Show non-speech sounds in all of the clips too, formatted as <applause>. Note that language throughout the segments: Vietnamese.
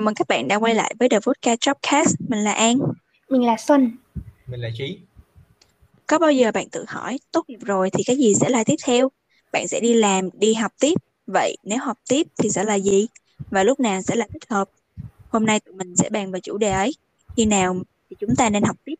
mừng các bạn đã quay lại với The Vodka Jobcast. Mình là An. Mình là Xuân. Mình là Trí. Có bao giờ bạn tự hỏi tốt nghiệp rồi thì cái gì sẽ là tiếp theo? Bạn sẽ đi làm, đi học tiếp. Vậy nếu học tiếp thì sẽ là gì? Và lúc nào sẽ là thích hợp? Hôm nay tụi mình sẽ bàn về chủ đề ấy. Khi nào thì chúng ta nên học tiếp?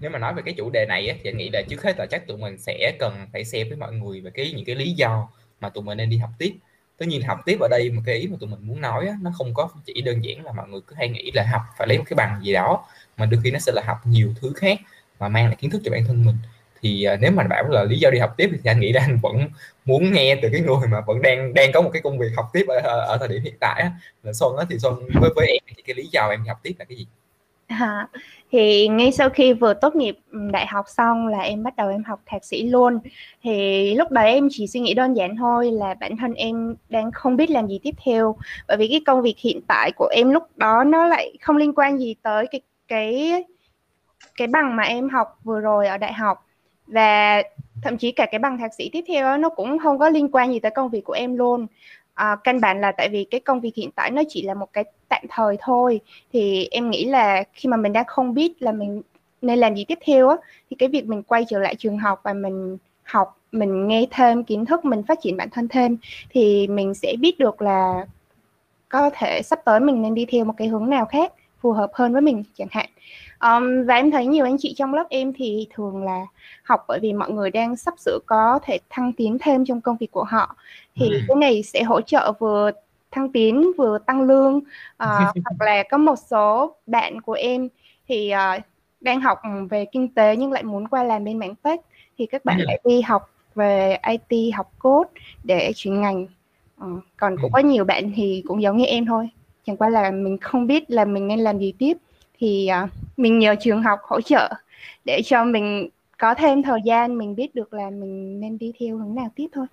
Nếu mà nói về cái chủ đề này á, thì anh nghĩ là trước hết là chắc tụi mình sẽ cần phải xem với mọi người về cái những cái lý do mà tụi mình nên đi học tiếp tất nhiên học tiếp ở đây một cái ý mà tụi mình muốn nói á, nó không có chỉ đơn giản là mọi người cứ hay nghĩ là học phải lấy một cái bằng gì đó mà đôi khi nó sẽ là học nhiều thứ khác và mang lại kiến thức cho bản thân mình thì uh, nếu mà bảo là lý do đi học tiếp thì anh nghĩ là anh vẫn muốn nghe từ cái người mà vẫn đang đang có một cái công việc học tiếp ở, ở, thời điểm hiện tại á. là Xuân á thì Xuân với với em thì cái lý do em đi học tiếp là cái gì? À, thì ngay sau khi vừa tốt nghiệp ừ, đại học xong là em bắt đầu em học thạc sĩ luôn. Thì lúc đấy em chỉ suy nghĩ đơn giản thôi là bản thân em đang không biết làm gì tiếp theo. Bởi vì cái công việc hiện tại của em lúc đó nó lại không liên quan gì tới cái cái cái bằng mà em học vừa rồi ở đại học. Và thậm chí cả cái bằng thạc sĩ tiếp theo nó cũng không có liên quan gì tới công việc của em luôn à, căn bản là tại vì cái công việc hiện tại nó chỉ là một cái tạm thời thôi. Thì em nghĩ là khi mà mình đang không biết là mình nên làm gì tiếp theo á thì cái việc mình quay trở lại trường học và mình học mình nghe thêm kiến thức mình phát triển bản thân thêm thì mình sẽ biết được là có thể sắp tới mình nên đi theo một cái hướng nào khác phù hợp hơn với mình chẳng hạn um, và em thấy nhiều anh chị trong lớp em thì thường là học bởi vì mọi người đang sắp sửa có thể thăng tiến thêm trong công việc của họ thì ừ. cái này sẽ hỗ trợ vừa thăng tiến vừa tăng lương uh, <laughs> hoặc là có một số bạn của em thì uh, đang học về kinh tế nhưng lại muốn qua làm bên mảng tech thì các bạn ừ. lại đi học về IT học code để chuyển ngành uh, còn cũng ừ. có nhiều bạn thì cũng giống như em thôi chẳng qua là mình không biết là mình nên làm gì tiếp. Thì uh, mình nhờ trường học hỗ trợ để cho mình có thêm thời gian mình biết được là mình nên đi theo hướng nào tiếp thôi.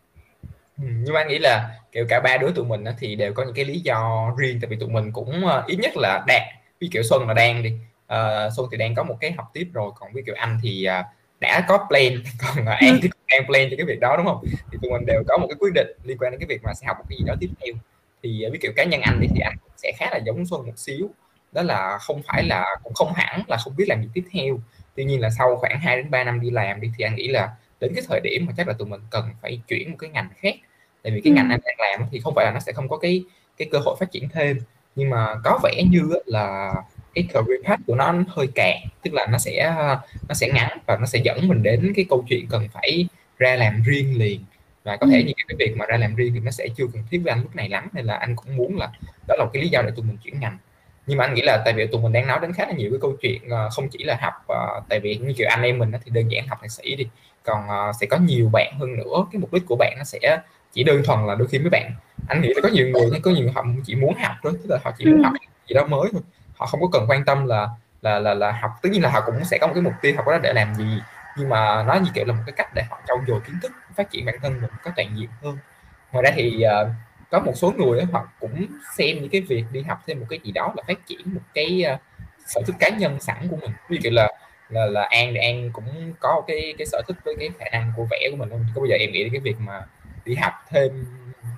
Ừ, nhưng mà anh nghĩ là kiểu cả ba đứa tụi mình thì đều có những cái lý do riêng. Tại vì tụi mình cũng uh, ít nhất là đạt ví kiểu xuân là đang đi uh, xuân thì đang có một cái học tiếp rồi. Còn với kiểu anh thì uh, đã có plan <laughs> còn uh, an thì đang plan cho cái việc đó đúng không? Thì tụi mình đều có một cái quyết định liên quan đến cái việc mà sẽ học một cái gì đó tiếp theo thì với kiểu cá nhân anh thì, thì anh sẽ khá là giống xuân một xíu. Đó là không phải là cũng không hẳn là không biết làm gì tiếp theo. Tuy nhiên là sau khoảng 2 đến 3 năm đi làm đi thì anh nghĩ là đến cái thời điểm mà chắc là tụi mình cần phải chuyển một cái ngành khác. Tại vì cái ừ. ngành anh đang làm thì không phải là nó sẽ không có cái cái cơ hội phát triển thêm. Nhưng mà có vẻ như là cái career path của nó hơi cạn tức là nó sẽ nó sẽ ngắn và nó sẽ dẫn mình đến cái câu chuyện cần phải ra làm riêng liền và có thể ừ. như cái việc mà ra làm riêng thì nó sẽ chưa cần thiết với anh lúc này lắm nên là anh cũng muốn là đó là một cái lý do để tụi mình chuyển ngành nhưng mà anh nghĩ là tại vì tụi mình đang nói đến khá là nhiều cái câu chuyện uh, không chỉ là học uh, tại vì như kiểu anh em mình thì đơn giản học thạc sĩ đi còn uh, sẽ có nhiều bạn hơn nữa cái mục đích của bạn nó sẽ chỉ đơn thuần là đôi khi mấy bạn anh nghĩ là có nhiều người có nhiều họ chỉ muốn học thôi tức là họ chỉ muốn ừ. học gì đó mới thôi họ không có cần quan tâm là là là là học tất nhiên là họ cũng sẽ có một cái mục tiêu học đó để làm gì nhưng mà nó như kiểu là một cái cách để họ trau dồi kiến thức phát triển bản thân mình có toàn diện hơn. Ngoài ra thì uh, có một số người ấy, họ cũng xem những cái việc đi học thêm một cái gì đó là phát triển một cái uh, sở thích cá nhân sẵn của mình. Ví dụ là là là an thì an cũng có cái cái sở thích với cái khả năng của vẽ của mình không có bao giờ em nghĩ đến cái việc mà đi học thêm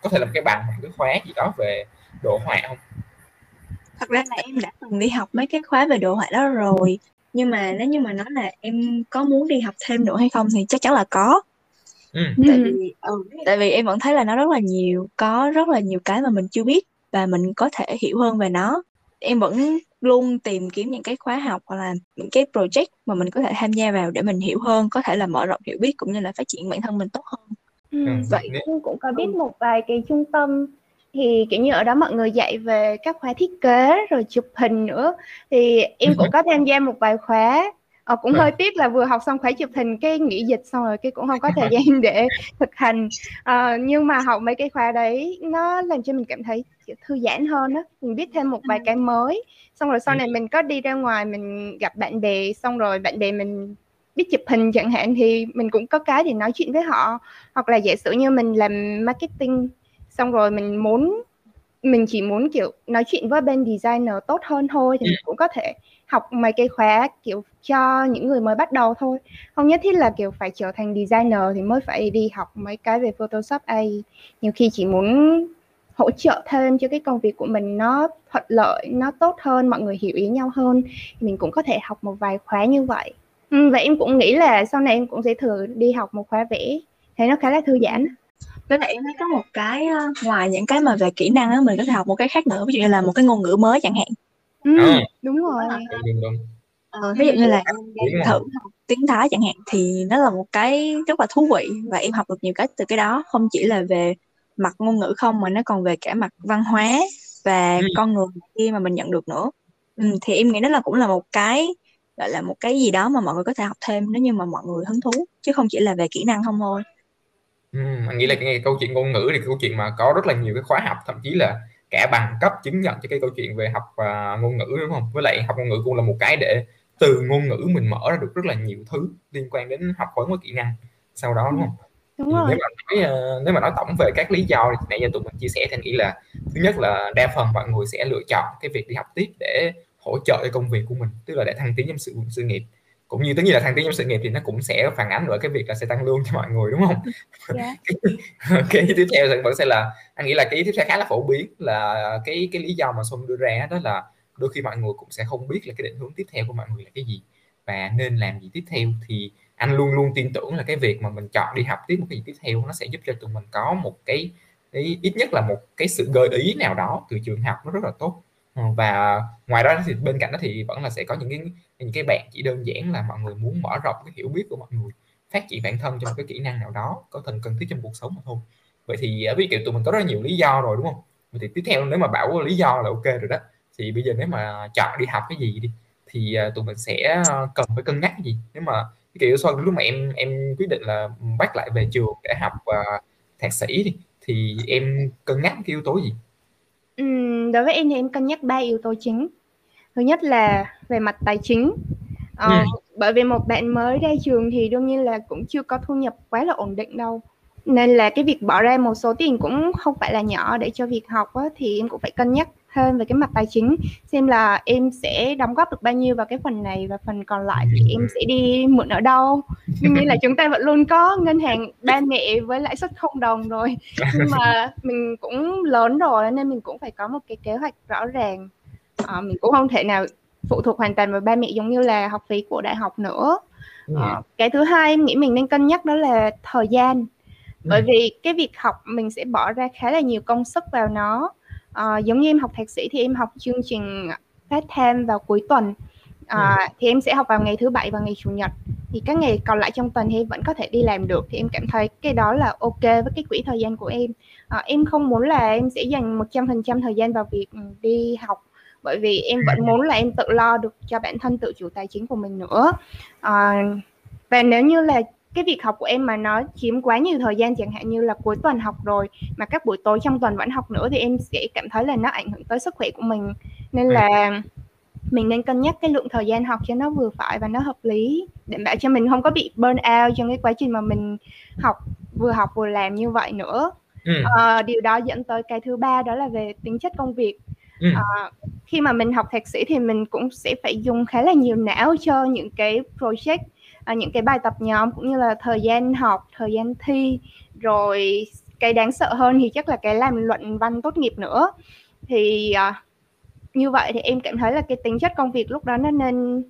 có thể làm cái bằng một cái khóa gì đó về đồ họa không? Thật ra là em đã từng đi học mấy cái khóa về đồ họa đó rồi nhưng mà nếu như mà nói là em có muốn đi học thêm nữa hay không thì chắc chắn là có. Ừ. tại vì ừ, tại vì em vẫn thấy là nó rất là nhiều có rất là nhiều cái mà mình chưa biết và mình có thể hiểu hơn về nó. Em vẫn luôn tìm kiếm những cái khóa học hoặc là những cái project mà mình có thể tham gia vào để mình hiểu hơn có thể là mở rộng hiểu biết cũng như là phát triển bản thân mình tốt hơn. Ừ. vậy cũng cũng có biết một vài cái trung tâm thì kiểu như ở đó mọi người dạy về các khóa thiết kế rồi chụp hình nữa. Thì em cũng có tham gia một vài khóa. Ờ, cũng hơi tiếc là vừa học xong khóa chụp hình cái nghỉ dịch xong rồi cái cũng không có thời gian để thực hành. Ờ, nhưng mà học mấy cái khóa đấy nó làm cho mình cảm thấy kiểu thư giãn hơn á. Mình biết thêm một vài cái mới. Xong rồi sau này mình có đi ra ngoài mình gặp bạn bè xong rồi bạn bè mình biết chụp hình chẳng hạn thì mình cũng có cái để nói chuyện với họ. Hoặc là giả sử như mình làm marketing xong rồi mình muốn mình chỉ muốn kiểu nói chuyện với bên designer tốt hơn thôi thì mình cũng có thể học mấy cái khóa kiểu cho những người mới bắt đầu thôi. Không nhất thiết là kiểu phải trở thành designer thì mới phải đi học mấy cái về Photoshop A nhiều khi chỉ muốn hỗ trợ thêm cho cái công việc của mình nó thuận lợi nó tốt hơn mọi người hiểu ý nhau hơn mình cũng có thể học một vài khóa như vậy. Ừ, và em cũng nghĩ là sau này em cũng sẽ thử đi học một khóa vẽ. Thấy nó khá là thư giãn với lại em thấy có một cái ngoài những cái mà về kỹ năng á mình có thể học một cái khác nữa ví dụ như là một cái ngôn ngữ mới chẳng hạn. Ừ, à. đúng rồi. Đúng, đúng. Ờ, ví dụ như là em thử học tiếng Thái chẳng hạn thì nó là một cái rất là thú vị và em học được nhiều cái từ cái đó. Không chỉ là về mặt ngôn ngữ không mà nó còn về cả mặt văn hóa và ừ. con người kia mà mình nhận được nữa. Ừ, thì em nghĩ đó là cũng là một cái gọi là một cái gì đó mà mọi người có thể học thêm nếu như mà mọi người hứng thú chứ không chỉ là về kỹ năng không thôi ừ, anh nghĩ là cái câu chuyện ngôn ngữ thì câu chuyện mà có rất là nhiều cái khóa học thậm chí là cả bằng cấp chứng nhận cho cái câu chuyện về học uh, ngôn ngữ đúng không? Với lại học ngôn ngữ cũng là một cái để từ ngôn ngữ mình mở ra được rất là nhiều thứ liên quan đến học vấn và kỹ năng sau đó đúng không? đúng rồi. nếu mà nói ờ, nếu mà nói tổng về các lý do thì nãy giờ tụi mình chia sẻ thì nghĩ là thứ nhất là đa phần mọi người sẽ lựa chọn cái việc đi học tiếp để hỗ trợ cho công việc của mình tức là để thăng tiến trong sự sự nghiệp cũng như tất nhiên là thăng tiến trong sự nghiệp thì nó cũng sẽ phản ánh ở cái việc là sẽ tăng lương cho mọi người đúng không yeah. Dạ. <laughs> cái, cái tiếp theo thì vẫn sẽ là anh nghĩ là cái tiếp theo khá là phổ biến là cái cái lý do mà xuân đưa ra đó là đôi khi mọi người cũng sẽ không biết là cái định hướng tiếp theo của mọi người là cái gì và nên làm gì tiếp theo thì anh luôn luôn tin tưởng là cái việc mà mình chọn đi học tiếp một cái gì tiếp theo nó sẽ giúp cho tụi mình có một cái, cái ít nhất là một cái sự gợi ý nào đó từ trường học nó rất là tốt Ừ, và ngoài đó thì bên cạnh đó thì vẫn là sẽ có những cái những cái bạn chỉ đơn giản là mọi người muốn mở rộng cái hiểu biết của mọi người phát triển bản thân trong một cái kỹ năng nào đó có thần cần thiết trong cuộc sống mà thôi. Vậy thì ờ, ví dụ tụi mình có rất nhiều lý do rồi đúng không? Vậy thì tiếp theo nếu mà bảo lý do là ok rồi đó thì bây giờ nếu mà chọn đi học cái gì đi thì ờ, tụi mình sẽ ờ, cần phải cân nhắc cái gì? Nếu mà cái kiểu sau lúc mà em em quyết định là bắt lại về trường để học uh, thạc sĩ đi thì em cân nhắc cái yếu tố gì? Đối với em thì em cân nhắc ba yếu tố chính. Thứ nhất là về mặt tài chính. Ờ, ừ. bởi vì một bạn mới ra trường thì đương nhiên là cũng chưa có thu nhập quá là ổn định đâu. Nên là cái việc bỏ ra một số tiền cũng không phải là nhỏ để cho việc học á, thì em cũng phải cân nhắc thêm về cái mặt tài chính xem là em sẽ đóng góp được bao nhiêu vào cái phần này và phần còn lại thì em sẽ đi mượn ở đâu. Nhưng như là chúng ta vẫn luôn có ngân hàng ba mẹ với lãi suất không đồng rồi. Nhưng mà mình cũng lớn rồi nên mình cũng phải có một cái kế hoạch rõ ràng. À, mình cũng không thể nào phụ thuộc hoàn toàn vào ba mẹ giống như là học phí của đại học nữa. À, cái thứ hai em nghĩ mình nên cân nhắc đó là thời gian. Bởi vì cái việc học mình sẽ bỏ ra khá là nhiều công sức vào nó à, giống như em học thạc sĩ thì em học chương trình part time vào cuối tuần. À, ừ. thì em sẽ học vào ngày thứ bảy và ngày chủ nhật. Thì các ngày còn lại trong tuần thì em vẫn có thể đi làm được. Thì em cảm thấy cái đó là ok với cái quỹ thời gian của em. À, em không muốn là em sẽ dành 100% thời gian vào việc ừ, đi học. Bởi vì em vẫn muốn là em tự lo được cho bản thân tự chủ tài chính của mình nữa. À, và nếu như là cái việc học của em mà nó chiếm quá nhiều thời gian chẳng hạn như là cuối tuần học rồi mà các buổi tối trong tuần vẫn học nữa thì em sẽ cảm thấy là nó ảnh hưởng tới sức khỏe của mình nên là mình nên cân nhắc cái lượng thời gian học cho nó vừa phải và nó hợp lý để bảo cho mình không có bị burn out trong cái quá trình mà mình học vừa học vừa làm như vậy nữa ừ. à, điều đó dẫn tới cái thứ ba đó là về tính chất công việc ừ. à, khi mà mình học thạc sĩ thì mình cũng sẽ phải dùng khá là nhiều não cho những cái project à, những cái bài tập nhóm cũng như là thời gian học thời gian thi. Rồi cái đáng sợ hơn thì chắc là cái làm luận văn tốt nghiệp nữa. Thì à, như vậy thì em cảm thấy là cái tính chất công việc lúc đó nó nên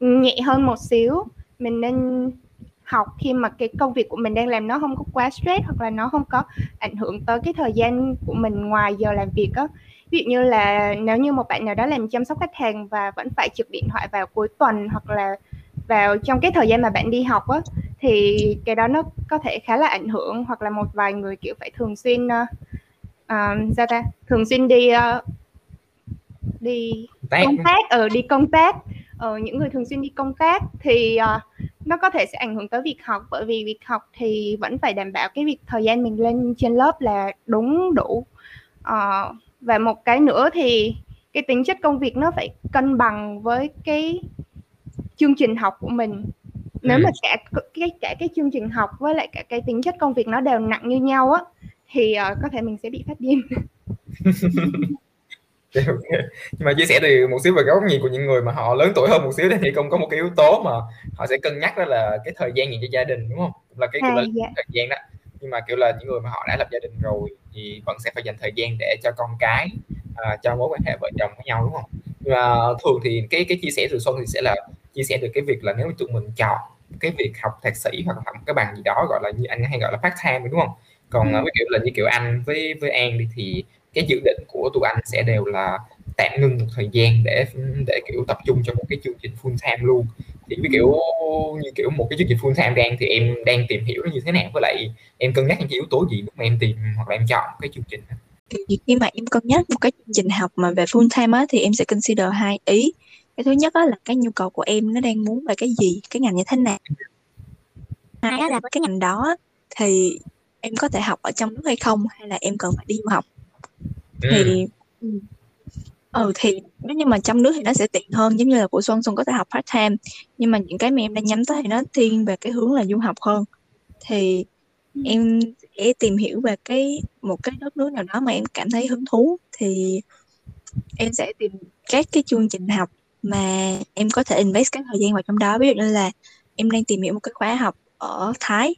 nhẹ hơn một xíu. Mình nên học khi mà cái công việc của mình đang làm nó không có quá stress hoặc là nó không có ảnh hưởng tới cái thời gian của mình ngoài giờ làm việc á. Ví dụ như là nếu như một bạn nào đó làm chăm sóc khách hàng và vẫn phải trực điện thoại vào cuối tuần hoặc là vào trong cái thời gian mà bạn đi học á thì cái đó nó có thể khá là ảnh hưởng hoặc là một vài người kiểu phải thường xuyên uh, uh, sao ta? Thường xuyên đi uh, đi công tác ở ừ, đi công tác. Ở uh, những người thường xuyên đi công tác thì uh, nó có thể sẽ ảnh hưởng tới việc học bởi vì việc học thì vẫn phải đảm bảo cái việc thời gian mình lên trên lớp là đúng đủ. Uh, và một cái nữa thì cái tính chất công việc nó phải cân bằng với cái chương trình học của mình nếu ừ. mà cả cái cả cái chương trình học với lại cả cái tính chất công việc nó đều nặng như nhau á thì uh, có thể mình sẽ bị phát điên <laughs> <laughs> okay. nhưng mà chia sẻ từ một xíu về góc nhìn của những người mà họ lớn tuổi hơn một xíu thì cũng có một cái yếu tố mà họ sẽ cân nhắc đó là cái thời gian dành cho gia đình đúng không là cái à, dạ. thời gian đó nhưng mà kiểu là những người mà họ đã lập gia đình rồi thì vẫn sẽ phải dành thời gian để cho con cái uh, cho mối quan hệ vợ chồng với nhau đúng không nhưng mà thường thì cái cái chia sẻ từ xuân thì sẽ là chia sẻ được cái việc là nếu mà tụi mình chọn cái việc học thạc sĩ hoặc học cái bằng gì đó gọi là như anh hay gọi là part time đúng không? Còn ừ. với kiểu là như kiểu anh với với an đi thì cái dự định của tụi anh sẽ đều là tạm ngưng một thời gian để để kiểu tập trung cho một cái chương trình full time luôn. Thì với kiểu như kiểu một cái chương trình full time đang thì em đang tìm hiểu nó như thế nào với lại em cân nhắc những yếu tố gì lúc mà em tìm hoặc là em chọn cái chương trình thì khi mà em cân nhắc một cái chương trình học mà về full time á thì em sẽ consider hai ý cái thứ nhất á là cái nhu cầu của em nó đang muốn về cái gì cái ngành như thế nào hai là cái ngành đó thì em có thể học ở trong nước hay không hay là em cần phải đi du học ừ. thì ừ, ừ thì nếu như mà trong nước thì nó sẽ tiện hơn giống như là của Xuân Xuân có thể học part time nhưng mà những cái mà em đang nhắm tới thì nó thiên về cái hướng là du học hơn thì ừ. em sẽ tìm hiểu về cái một cái đất nước nào đó mà em cảm thấy hứng thú thì em sẽ tìm các cái chương trình học mà em có thể invest cái thời gian vào trong đó. Ví dụ như là em đang tìm hiểu một cái khóa học ở Thái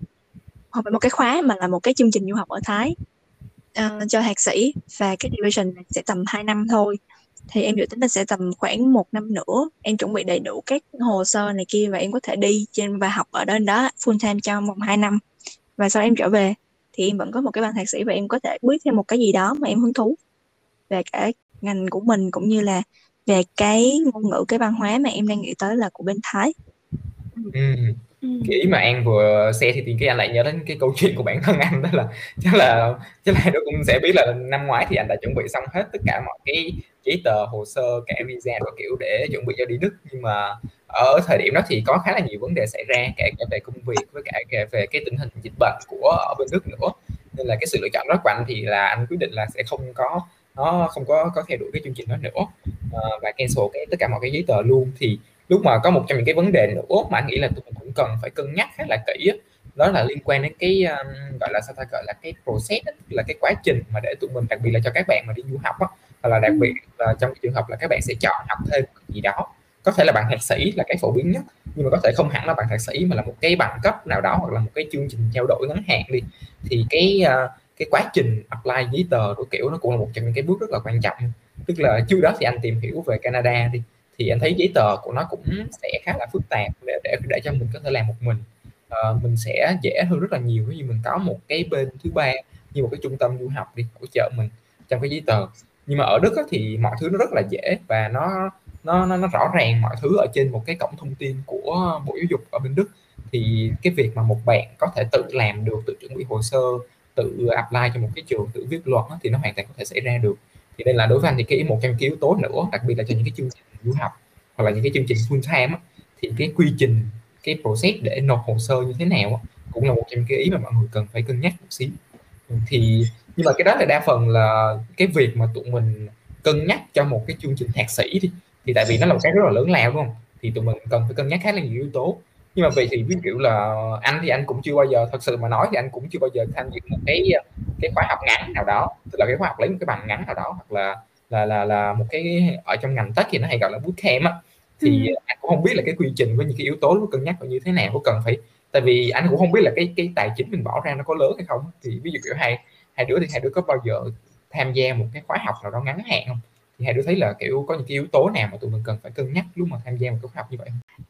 hoặc là một cái khóa mà là một cái chương trình du học ở Thái uh, cho thạc sĩ. Và cái duration sẽ tầm 2 năm thôi. Thì em dự tính là sẽ tầm khoảng một năm nữa. Em chuẩn bị đầy đủ các hồ sơ này kia và em có thể đi trên và học ở bên đó full time trong vòng 2 năm. Và sau em trở về thì em vẫn có một cái bằng thạc sĩ và em có thể biết thêm một cái gì đó mà em hứng thú. Về cả ngành của mình cũng như là về cái ngôn ngữ cái văn hóa mà em đang nghĩ tới là của bên Thái. Ừ. Ừ. cái ý mà An vừa xe thì cái anh lại nhớ đến cái câu chuyện của bản thân anh đó là <laughs> chắc là chắc là nó cũng sẽ biết là năm ngoái thì anh đã chuẩn bị xong hết tất cả mọi cái giấy tờ hồ sơ cả visa và kiểu để chuẩn bị cho đi Đức nhưng mà ở thời điểm đó thì có khá là nhiều vấn đề xảy ra cả, cả về công việc với cả, cả về cái tình hình dịch bệnh của ở bên Đức nữa nên là cái sự lựa chọn đó của anh thì là anh quyết định là sẽ không có nó không có có theo đuổi cái chương trình đó nữa. À, và cancel cái tất cả mọi cái giấy tờ luôn. Thì lúc mà có một trong những cái vấn đề nữa mà anh nghĩ là tụi mình cũng cần phải cân nhắc khá là kỹ đó là liên quan đến cái um, gọi là sao ta gọi là cái process đó, là cái quá trình mà để tụi mình đặc biệt là cho các bạn mà đi du học hoặc là đặc biệt là trong cái trường hợp là các bạn sẽ chọn học thêm gì đó. Có thể là bằng thạc sĩ là cái phổ biến nhất nhưng mà có thể không hẳn là bằng thạc sĩ mà là một cái bằng cấp nào đó hoặc là một cái chương trình trao đổi ngắn hạn đi. Thì cái uh, cái quá trình apply giấy tờ của kiểu nó cũng là một trong những cái bước rất là quan trọng. Tức là trước đó thì anh tìm hiểu về Canada đi thì anh thấy giấy tờ của nó cũng sẽ khá là phức tạp để để, để cho mình có thể làm một mình. À, mình sẽ dễ hơn rất là nhiều nếu như mình có một cái bên thứ ba như một cái trung tâm du học đi hỗ trợ mình trong cái giấy tờ. Nhưng mà ở Đức á, thì mọi thứ nó rất là dễ và nó nó nó, nó rõ ràng mọi thứ ở trên một cái cổng thông tin của bộ giáo dục ở bên Đức. Thì cái việc mà một bạn có thể tự làm được tự chuẩn bị hồ sơ tự apply cho một cái trường tự viết luật đó, thì nó hoàn toàn có thể xảy ra được. Thì đây là đối với anh thì cái một trong cái yếu tố nữa đặc biệt là cho những cái chương trình du học hoặc là những cái chương trình full time á, thì cái quy trình cái process để nộp hồ sơ như thế nào á, cũng là một trong cái ý mà mọi người cần phải cân nhắc một xíu. Ừ, thì nhưng mà cái đó là đa phần là cái việc mà tụi mình cân nhắc cho một cái chương trình thạc sĩ đi thì tại vì nó là một cái rất là lớn lao đúng không? Thì tụi mình cần phải cân nhắc khá là nhiều yếu tố nhưng mà vậy thì ví dụ là anh thì anh cũng chưa bao giờ thật sự mà nói thì anh cũng chưa bao giờ tham dự một cái cái khóa học ngắn nào đó. Tức là cái khóa học lấy một cái bằng ngắn nào đó hoặc là là là là một cái ở trong ngành tech thì nó hay gọi là bootcamp á. Thì ừ. anh cũng không biết là cái quy trình với những cái yếu tố nó cân nhắc như thế nào có cần phải tại vì anh cũng không biết là cái cái tài chính mình bỏ ra nó có lớn hay không thì ví dụ kiểu hai hai đứa thì hai đứa có bao giờ tham gia một cái khóa học nào đó ngắn hạn không thì đứa thấy là kiểu có những cái yếu tố nào mà tụi mình cần phải cân nhắc lúc mà tham gia một cái khóa học như vậy?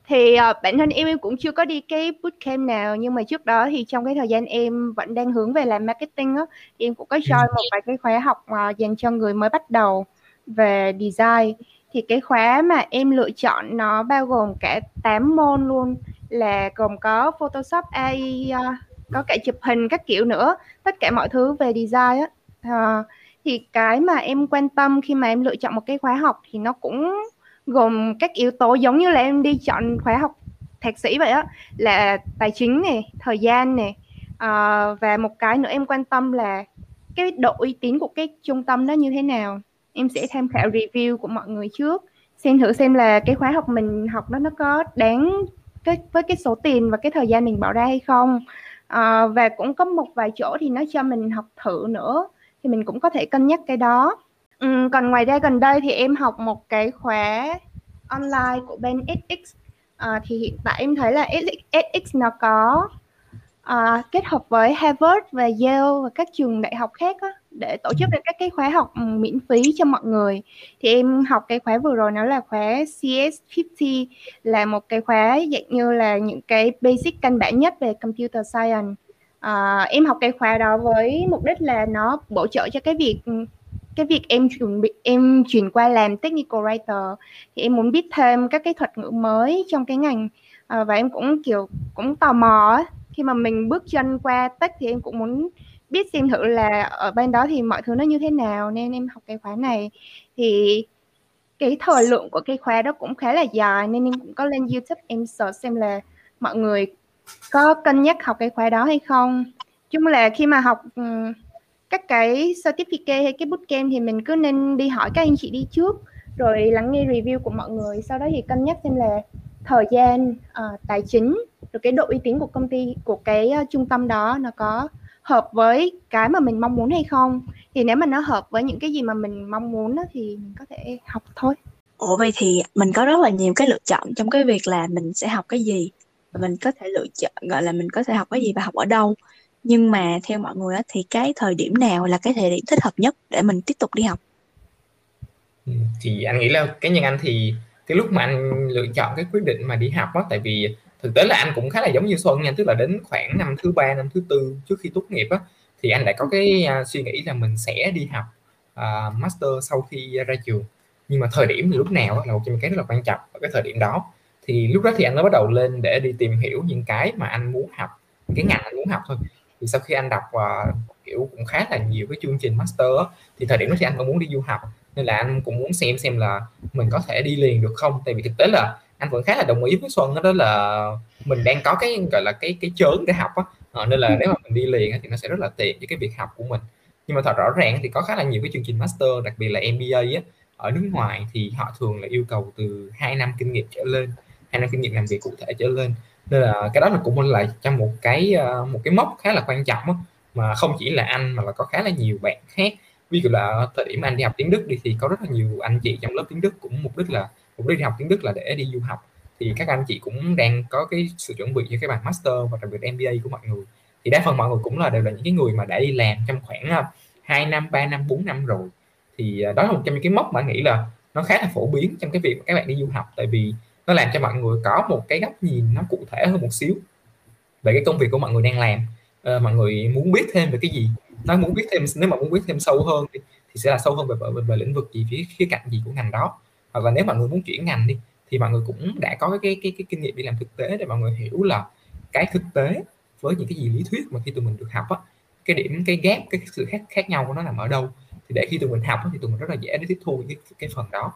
Thì uh, bản thân em em cũng chưa có đi cái bootcamp nào nhưng mà trước đó thì trong cái thời gian em vẫn đang hướng về làm marketing á thì em cũng có join ừ. một vài cái khóa học uh, dành cho người mới bắt đầu về design thì cái khóa mà em lựa chọn nó bao gồm cả 8 môn luôn là gồm có Photoshop AI uh, có cả chụp hình các kiểu nữa tất cả mọi thứ về design á uh, thì cái mà em quan tâm khi mà em lựa chọn một cái khóa học thì nó cũng gồm các yếu tố giống như là em đi chọn khóa học thạc sĩ vậy á là tài chính này thời gian này uh, ờ, và một cái nữa em quan tâm là cái độ uy tín của cái trung tâm đó như thế nào. Em sẽ tham khảo review của mọi người trước xem thử xem là cái khóa học mình học đó nó có đáng cái với cái số tiền và cái thời gian mình bỏ ra hay không. À, và cũng có một vài chỗ thì nó cho mình học thử nữa thì mình cũng có thể cân nhắc cái đó. Ừ, còn ngoài ra gần đây thì em học một cái khóa online của bên SX à, ờ, thì hiện tại em thấy là SX nó có à, kết hợp với Harvard và Yale và các trường đại học khác á, để tổ chức ra các cái khóa học miễn phí cho mọi người. Thì em học cái khóa vừa rồi nó là khóa CS50 là một cái khóa dạng như là những cái basic căn bản nhất về computer science à, em học cái khóa đó với mục đích là nó bổ trợ cho cái việc ừ, cái việc em chuẩn bị em chuyển qua làm technical writer. Thì em muốn biết thêm các cái thuật ngữ mới trong cái ngành à, và em cũng kiểu cũng tò mò khi mà mình bước chân qua tech thì em cũng muốn biết xem thử là ở bên đó thì mọi thứ nó như thế nào nên em học cái khóa này. Thì cái thời lượng của cái khóa đó cũng khá là dài nên em cũng có lên YouTube em search xem là mọi người có cân nhắc học cái khóa đó hay không? Chung là khi mà học ừ, các cái certificate hay cái bootcamp thì mình cứ nên đi hỏi các anh chị đi trước rồi lắng nghe review của mọi người. Sau đó thì cân nhắc xem là thời gian uh, tài chính rồi cái độ uy tín của công ty của cái uh, trung tâm đó nó có hợp với cái mà mình mong muốn hay không. Thì nếu mà nó hợp với những cái gì mà mình mong muốn đó, thì mình có thể học thôi. Ủa vậy thì mình có rất là nhiều cái lựa chọn trong cái việc là mình sẽ học cái gì? Và mình có thể lựa chọn gọi là mình có thể học cái gì và học ở đâu. Nhưng mà theo mọi người á, thì cái thời điểm nào là cái thời điểm thích hợp nhất để mình tiếp tục đi học? Ừ, thì anh nghĩ là cái nhân anh thì cái lúc mà anh lựa chọn cái quyết định mà đi học á tại vì thực tế là anh cũng khá là giống như Xuân nha tức là đến khoảng năm thứ ba năm thứ tư trước khi tốt nghiệp á thì anh đã có cái uh, suy nghĩ là mình sẽ đi học uh, master sau khi ra trường. Nhưng mà thời điểm thì lúc nào á, là một trong những cái rất là quan trọng ở cái thời điểm đó thì lúc đó thì anh mới bắt đầu lên để đi tìm hiểu những cái mà anh muốn học cái ngành anh muốn học thôi. Thì sau khi anh đọc uh, kiểu cũng khá là nhiều cái chương trình master thì thời điểm đó thì anh cũng muốn đi du học nên là anh cũng muốn xem xem là mình có thể đi liền được không? Tại vì thực tế là anh vẫn khá là đồng ý với Xuân đó, đó là mình đang có cái gọi là cái cái chớn để học á. À, nên là ừ. nếu mà mình đi liền thì nó sẽ rất là tiện với cái việc học của mình. Nhưng mà thật rõ ràng thì có khá là nhiều cái chương trình master đặc biệt là MBA á ở nước ngoài thì họ thường là yêu cầu từ 2 năm kinh nghiệm trở lên hai năm kinh nghiệm làm việc cụ thể trở lên. Nên là cái đó là cũng là trong một cái ờ, một cái mốc khá là quan trọng đó, mà không chỉ là anh mà là có khá là nhiều bạn khác. Ví dụ là thời điểm anh đi học tiếng Đức đi thì có rất là nhiều anh chị trong lớp tiếng Đức cũng mục đích là mục đích đi học tiếng Đức là để đi du học. Thì các anh chị cũng đang có cái sự chuẩn bị cho cái bằng master và đặc biệt MBA của mọi người. Thì đa phần mọi người cũng là đều là những cái người mà đã đi làm trong khoảng ờ, 2 năm 3 năm 4 năm rồi. Thì ờ, đó là một trong những cái mốc mà anh nghĩ là nó khá là phổ biến trong cái việc mà các bạn đi du học. Tại vì nó làm cho mọi người có một cái góc nhìn nó cụ thể hơn một xíu về cái công việc của mọi người đang làm. À, mọi người muốn biết thêm về cái gì nó muốn biết thêm nếu mà muốn biết thêm sâu hơn thì, thì sẽ là sâu hơn về, về, về lĩnh vực gì phía khía cạnh gì của ngành đó. Hoặc là nếu mọi người muốn chuyển ngành đi thì mọi người cũng đã có cái cái cái, cái kinh nghiệm đi làm thực tế để mọi người hiểu là cái thực tế với những cái gì lý thuyết mà khi tụi mình được học á cái điểm cái gap cái sự khác khác nhau của nó nằm ở đâu. Thì để khi tụi mình học thì tụi mình rất là dễ để tiếp thu cái cái phần đó.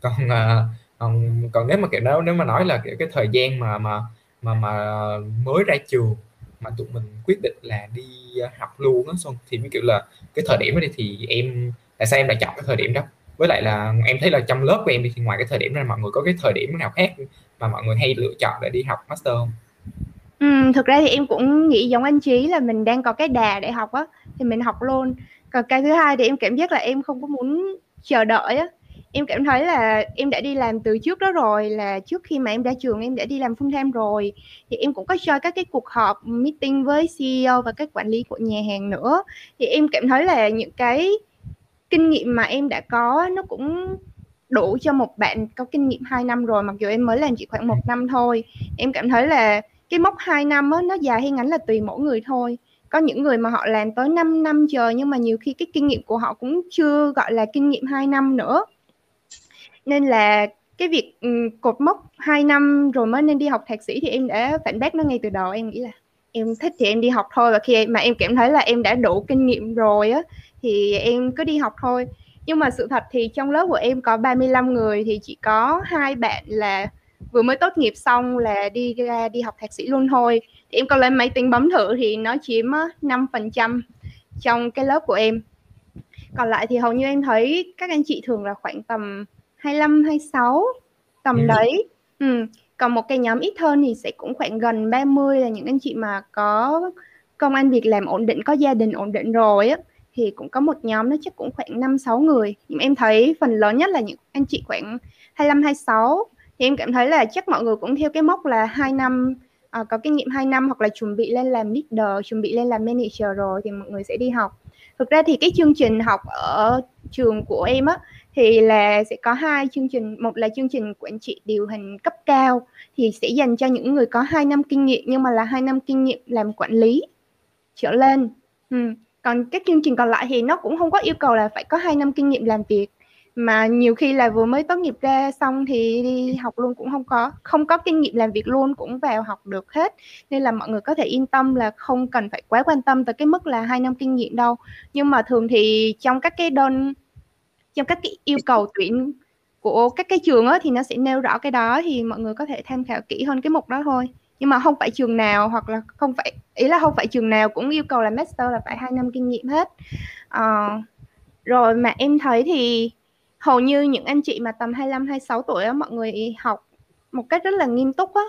Còn uh, còn còn nếu mà kiểu nếu nếu mà nói là kiểu cái thời gian mà mà mà mà mới ra trường mà tụi mình quyết định là đi học luôn á xong thì mới kiểu là cái thời điểm đó thì em tại sao em lại chọn cái thời điểm đó với lại là em thấy là trong lớp của em thì ngoài cái thời điểm này mọi người có cái thời điểm nào khác mà mọi người hay lựa chọn để đi học master không? Ừ, thực ra thì em cũng nghĩ giống anh Trí là mình đang có cái đà để học á thì mình học luôn. Còn cái thứ hai thì em cảm giác là em không có muốn chờ đợi á em cảm thấy là em đã đi làm từ trước đó rồi là trước khi mà em ra trường em đã đi làm full time rồi. Thì em cũng có cho các cái cuộc họp meeting với CEO và các quản lý của nhà hàng nữa. Thì em cảm thấy là những cái kinh nghiệm mà em đã có nó cũng đủ cho một bạn có kinh nghiệm 2 năm rồi mặc dù em mới làm chỉ khoảng một năm thôi. Em cảm thấy là cái mốc 2 năm đó, nó dài hay ngắn là tùy mỗi người thôi. Có những người mà họ làm tới 5 năm chờ nhưng mà nhiều khi cái kinh nghiệm của họ cũng chưa gọi là kinh nghiệm 2 năm nữa nên là cái việc cột mốc 2 năm rồi mới nên đi học thạc sĩ thì em đã phản bác nó ngay từ đầu. Em nghĩ là em thích thì em đi học thôi. Và khi mà em cảm thấy là em đã đủ kinh nghiệm rồi á, thì em cứ đi học thôi. Nhưng mà sự thật thì trong lớp của em có 35 người thì chỉ có hai bạn là vừa mới tốt nghiệp xong là đi ra đi học thạc sĩ luôn thôi. Thì em còn lên máy tính bấm thử thì nó chiếm 5% trong cái lớp của em. Còn lại thì hầu như em thấy các anh chị thường là khoảng tầm 25, 26 tầm ừ. đấy. Ừ. Còn một cái nhóm ít hơn thì sẽ cũng khoảng gần 30 là những anh chị mà có công ăn việc làm ổn định, có gia đình ổn định rồi á thì cũng có một nhóm nó chắc cũng khoảng 5 6 người. Nhưng em thấy phần lớn nhất là những anh chị khoảng 25 26 thì em cảm thấy là chắc mọi người cũng theo cái mốc là 2 năm uh, có kinh nghiệm 2 năm hoặc là chuẩn bị lên làm leader chuẩn bị lên làm manager rồi thì mọi người sẽ đi học thực ra thì cái chương trình học ở trường của em á thì là sẽ có hai chương trình, một là chương trình quản trị điều hành cấp cao, thì sẽ dành cho những người có 2 năm kinh nghiệm, nhưng mà là hai năm kinh nghiệm làm quản lý trở lên. Ừ. còn các chương trình còn lại thì nó cũng không có yêu cầu là phải có 2 năm kinh nghiệm làm việc. Mà nhiều khi là vừa mới tốt nghiệp ra xong thì đi học luôn cũng không có không có kinh nghiệm làm việc luôn cũng vào học được hết. Nên là mọi người có thể yên tâm là không cần phải quá quan tâm tới cái mức là hai năm kinh nghiệm đâu. Nhưng mà thường thì trong các cái đơn trong các cái yêu cầu tuyển của các cái trường á thì nó sẽ nêu rõ cái đó thì mọi người có thể tham khảo kỹ hơn cái mục đó thôi. Nhưng mà không phải trường nào hoặc là không phải ý là không phải trường nào cũng yêu cầu là master là phải hai năm kinh nghiệm hết. À, rồi mà em thấy thì hầu như những anh chị mà tầm 25 26 tuổi á mọi người học một cách rất là nghiêm túc á.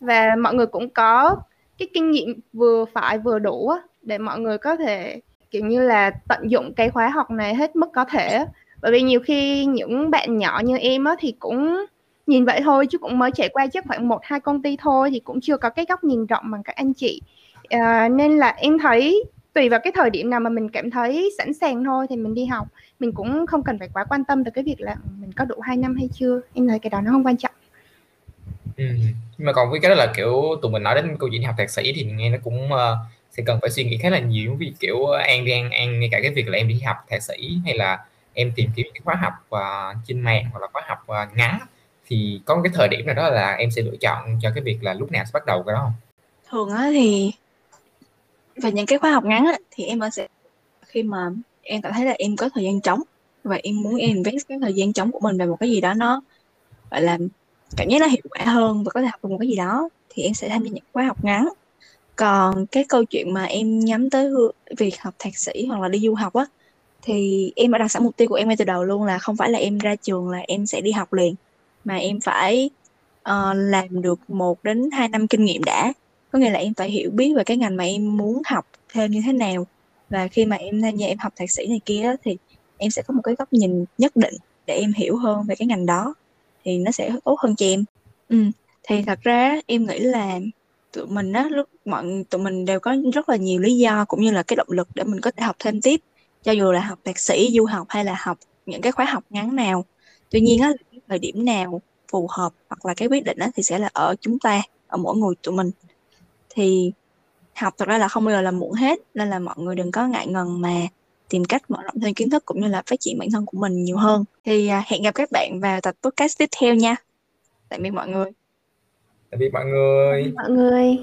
Và mọi người cũng có cái kinh nghiệm vừa phải vừa đủ á để mọi người có thể kiểu như là tận dụng cái khóa học này hết mức có thể bởi vì nhiều khi những bạn nhỏ như em á thì cũng nhìn vậy thôi chứ cũng mới trải qua chắc khoảng một hai công ty thôi thì cũng chưa có cái góc nhìn rộng bằng các anh chị. À, nên là em thấy tùy vào cái thời điểm nào mà mình cảm thấy sẵn sàng thôi thì mình đi học. Mình cũng không cần phải quá quan tâm tới cái việc là mình có đủ 2 năm hay chưa. Em thấy cái đó nó không quan trọng. Ừ. nhưng mà còn với cái đó là kiểu tụi mình nói đến câu chuyện học thạc sĩ thì nghe nó cũng uh, sẽ cần phải suy nghĩ khá là nhiều. Vì kiểu an đi an an ngay cả cái việc là em đi học thạc sĩ hay là em tìm kiếm cái khóa học uh, trên mạng hoặc là khóa học uh, ngắn thì có một cái thời điểm nào đó là em sẽ lựa chọn cho cái việc là lúc nào sẽ bắt đầu cái đó không? Thường á thì về những cái khóa học ngắn á, thì em sẽ khi mà em cảm thấy là em có thời gian trống và em muốn invest cái thời gian trống của mình vào một cái gì đó nó gọi là cảm giác nó hiệu quả hơn và có thể học được một cái gì đó thì em sẽ tham gia những khóa học ngắn. Còn cái câu chuyện mà em nhắm tới việc học thạc sĩ hoặc là đi du học á thì em đã đặt sẵn mục tiêu của em ngay từ đầu luôn là không phải là em ra trường là em sẽ đi học liền. Mà em phải uh, làm được một đến hai năm kinh nghiệm đã. Có nghĩa là em phải hiểu biết về cái ngành mà em muốn học thêm như thế nào. Và khi mà em tham gia em học thạc sĩ này kia thì em sẽ có một cái góc nhìn nhất định để em hiểu hơn về cái ngành đó. Thì nó sẽ tốt hơn cho em. Ừ. thì thật ra em nghĩ là tụi mình á lúc mọi tụi mình đều có rất là nhiều lý do cũng như là cái động lực để mình có thể học thêm tiếp cho dù là học thạc sĩ du học hay là học những cái khóa học ngắn nào. Tuy nhiên á thời điểm nào phù hợp hoặc là cái quyết định á thì sẽ là ở chúng ta ở mỗi người tụi mình. Thì học thật ra là không bao giờ là muộn hết nên là mọi người đừng có ngại ngần mà tìm cách mở rộng thêm kiến thức cũng như là phát triển bản thân của mình nhiều hơn. Thì à, hẹn gặp các bạn vào tập podcast tiếp theo nha. Tạm biệt mọi người. Tạm biệt mọi người. Mọi người